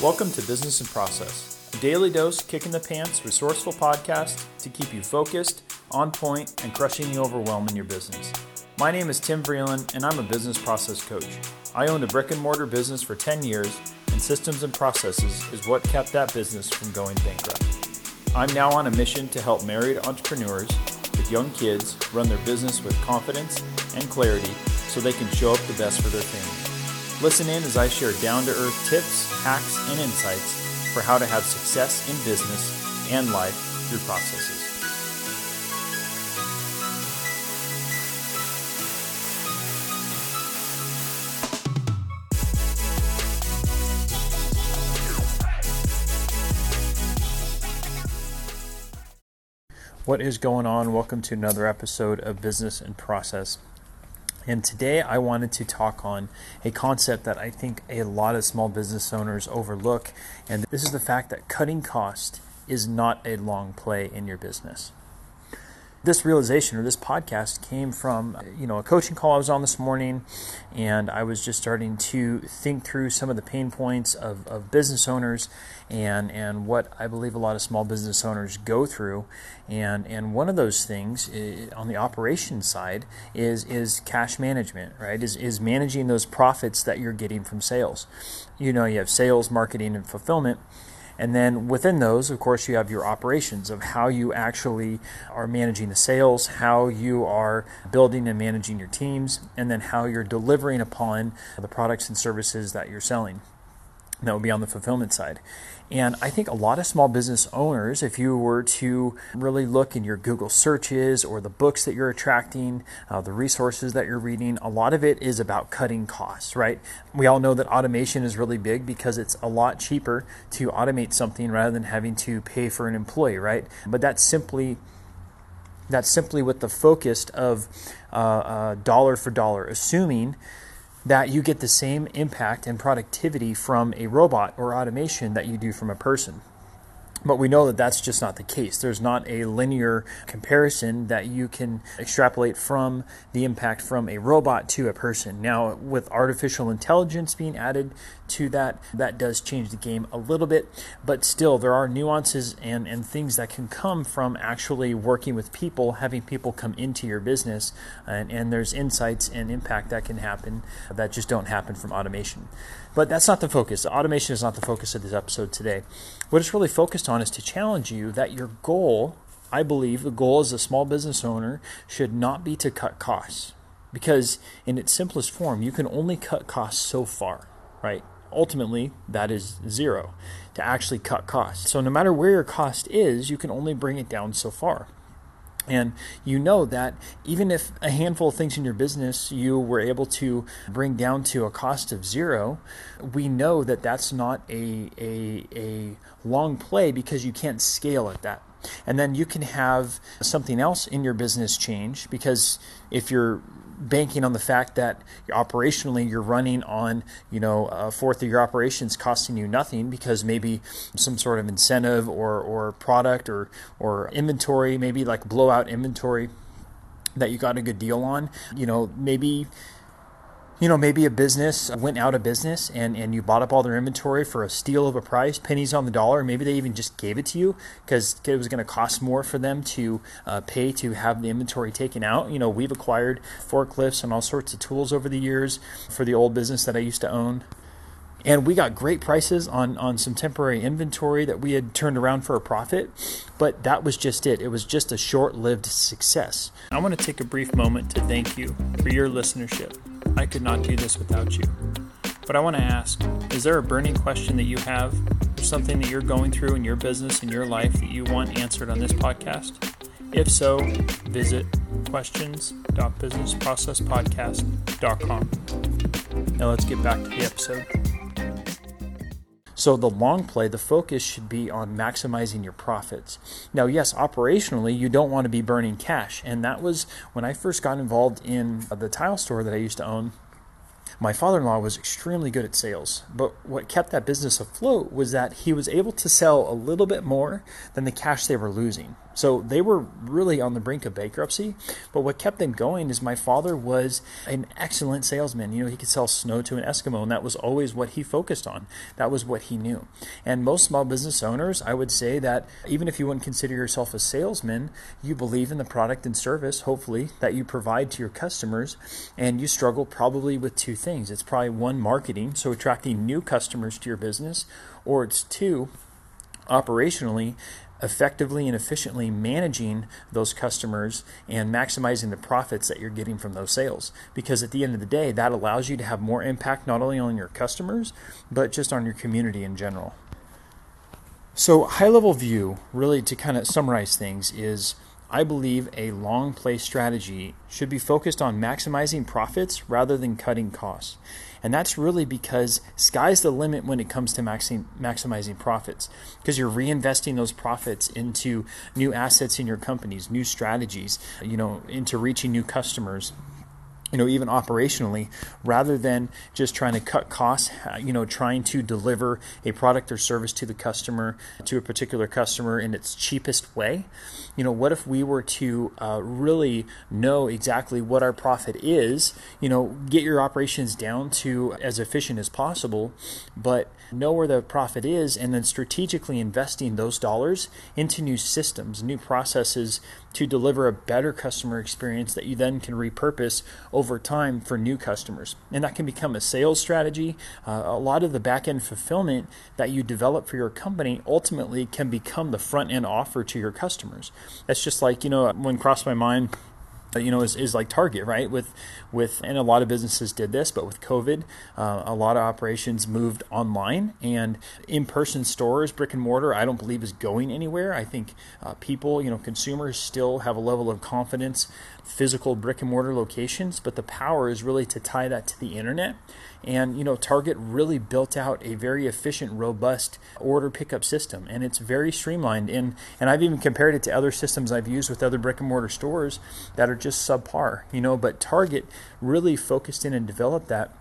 Welcome to Business and Process, a daily dose, kick in the pants, resourceful podcast to keep you focused, on point, and crushing the overwhelm in your business. My name is Tim Vreeland, and I'm a business process coach. I owned a brick and mortar business for 10 years, and systems and processes is what kept that business from going bankrupt. I'm now on a mission to help married entrepreneurs with young kids run their business with confidence and clarity so they can show up the best for their family. Listen in as I share down to earth tips, hacks, and insights for how to have success in business and life through processes. What is going on? Welcome to another episode of Business and Process. And today I wanted to talk on a concept that I think a lot of small business owners overlook, and this is the fact that cutting cost is not a long play in your business this realization or this podcast came from you know a coaching call I was on this morning and I was just starting to think through some of the pain points of, of business owners and and what I believe a lot of small business owners go through. And and one of those things is, on the operation side is is cash management right? Is is managing those profits that you're getting from sales. You know you have sales marketing and fulfillment and then within those, of course, you have your operations of how you actually are managing the sales, how you are building and managing your teams, and then how you're delivering upon the products and services that you're selling. That would be on the fulfillment side. And I think a lot of small business owners, if you were to really look in your Google searches or the books that you're attracting, uh, the resources that you're reading, a lot of it is about cutting costs, right? We all know that automation is really big because it's a lot cheaper to automate something rather than having to pay for an employee, right? But that's simply that's simply with the focus of uh, uh, dollar for dollar, assuming that you get the same impact and productivity from a robot or automation that you do from a person. But we know that that's just not the case. There's not a linear comparison that you can extrapolate from the impact from a robot to a person. Now, with artificial intelligence being added to that, that does change the game a little bit, but still, there are nuances and, and things that can come from actually working with people, having people come into your business, and, and there's insights and impact that can happen that just don't happen from automation. But that's not the focus. Automation is not the focus of this episode today. What it's really focused on is to challenge you that your goal, I believe, the goal as a small business owner should not be to cut costs. Because in its simplest form, you can only cut costs so far, right? Ultimately, that is zero to actually cut costs. So, no matter where your cost is, you can only bring it down so far. And you know that even if a handful of things in your business you were able to bring down to a cost of zero, we know that that's not a, a, a long play because you can't scale at that. And then you can have something else in your business change because if you're banking on the fact that operationally you're running on you know a fourth of your operations costing you nothing because maybe some sort of incentive or or product or or inventory maybe like blowout inventory that you got a good deal on. You know maybe you know, maybe a business went out of business and, and you bought up all their inventory for a steal of a price, pennies on the dollar. Maybe they even just gave it to you because it was going to cost more for them to uh, pay to have the inventory taken out. You know, we've acquired forklifts and all sorts of tools over the years for the old business that I used to own. And we got great prices on, on some temporary inventory that we had turned around for a profit, but that was just it. It was just a short lived success. I want to take a brief moment to thank you for your listenership. I could not do this without you. But I want to ask is there a burning question that you have, or something that you're going through in your business, in your life that you want answered on this podcast? If so, visit questions.businessprocesspodcast.com. Now let's get back to the episode. So the long play, the focus should be on maximizing your profits. Now, yes, operationally, you don't want to be burning cash. And that was when I first got involved in the tile store that I used to own. My father in law was extremely good at sales, but what kept that business afloat was that he was able to sell a little bit more than the cash they were losing. So they were really on the brink of bankruptcy. But what kept them going is my father was an excellent salesman. You know, he could sell snow to an Eskimo, and that was always what he focused on. That was what he knew. And most small business owners, I would say that even if you wouldn't consider yourself a salesman, you believe in the product and service, hopefully, that you provide to your customers. And you struggle probably with two things. It's probably one, marketing, so attracting new customers to your business, or it's two, operationally effectively and efficiently managing those customers and maximizing the profits that you're getting from those sales. Because at the end of the day, that allows you to have more impact not only on your customers, but just on your community in general. So, high level view, really to kind of summarize things, is I believe a long play strategy should be focused on maximizing profits rather than cutting costs. And that's really because sky's the limit when it comes to maximizing profits because you're reinvesting those profits into new assets in your companies, new strategies, you know, into reaching new customers you know, even operationally, rather than just trying to cut costs, you know, trying to deliver a product or service to the customer, to a particular customer in its cheapest way. You know, what if we were to uh, really know exactly what our profit is, you know, get your operations down to as efficient as possible, but know where the profit is, and then strategically investing those dollars into new systems, new processes to deliver a better customer experience that you then can repurpose over time for new customers. And that can become a sales strategy. Uh, a lot of the back end fulfillment that you develop for your company ultimately can become the front end offer to your customers. That's just like, you know, when crossed my mind you know is, is like target right with with and a lot of businesses did this but with covid uh, a lot of operations moved online and in-person stores brick and mortar i don't believe is going anywhere i think uh, people you know consumers still have a level of confidence physical brick and mortar locations but the power is really to tie that to the internet and you know, Target really built out a very efficient, robust order pickup system, and it's very streamlined. And and I've even compared it to other systems I've used with other brick and mortar stores that are just subpar. You know, but Target really focused in and developed that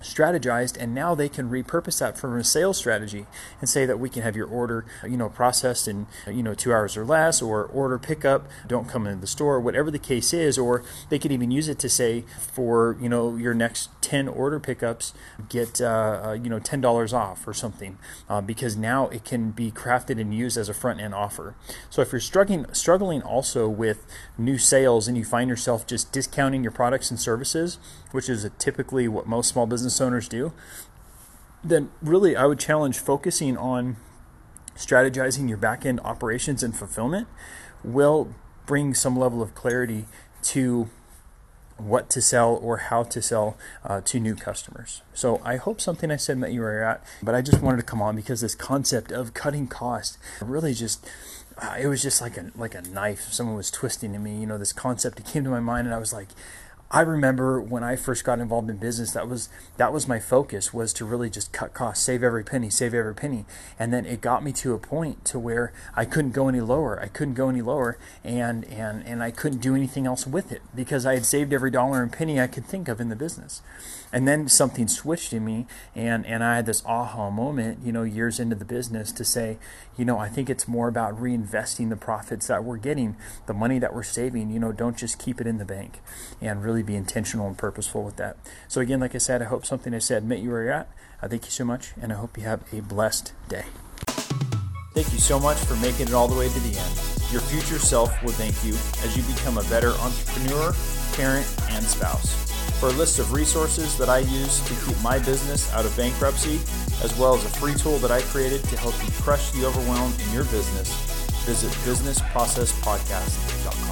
strategized and now they can repurpose that from a sales strategy and say that we can have your order you know processed in you know two hours or less or order pickup don't come into the store whatever the case is. Or they could even use it to say for you know your next 10 order pickups get uh, uh, you know $10 off or something uh, because now it can be crafted and used as a front end offer. So if you're struggling struggling also with new sales and you find yourself just discounting your products and services which is typically what most small business business owners do, then really I would challenge focusing on strategizing your back end operations and fulfillment will bring some level of clarity to what to sell or how to sell uh, to new customers. So I hope something I said met you where you're at, but I just wanted to come on because this concept of cutting cost really just uh, it was just like a like a knife someone was twisting to me you know this concept it came to my mind and I was like I remember when I first got involved in business, that was that was my focus was to really just cut costs, save every penny, save every penny, and then it got me to a point to where I couldn't go any lower. I couldn't go any lower, and and and I couldn't do anything else with it because I had saved every dollar and penny I could think of in the business. And then something switched in me, and and I had this aha moment, you know, years into the business to say, you know, I think it's more about reinvesting the profits that we're getting, the money that we're saving. You know, don't just keep it in the bank, and really be intentional and purposeful with that. So again, like I said, I hope something I said met you where you're at. I thank you so much, and I hope you have a blessed day. Thank you so much for making it all the way to the end. Your future self will thank you as you become a better entrepreneur, parent, and spouse. For a list of resources that I use to keep my business out of bankruptcy, as well as a free tool that I created to help you crush the overwhelm in your business, visit businessprocesspodcast.com.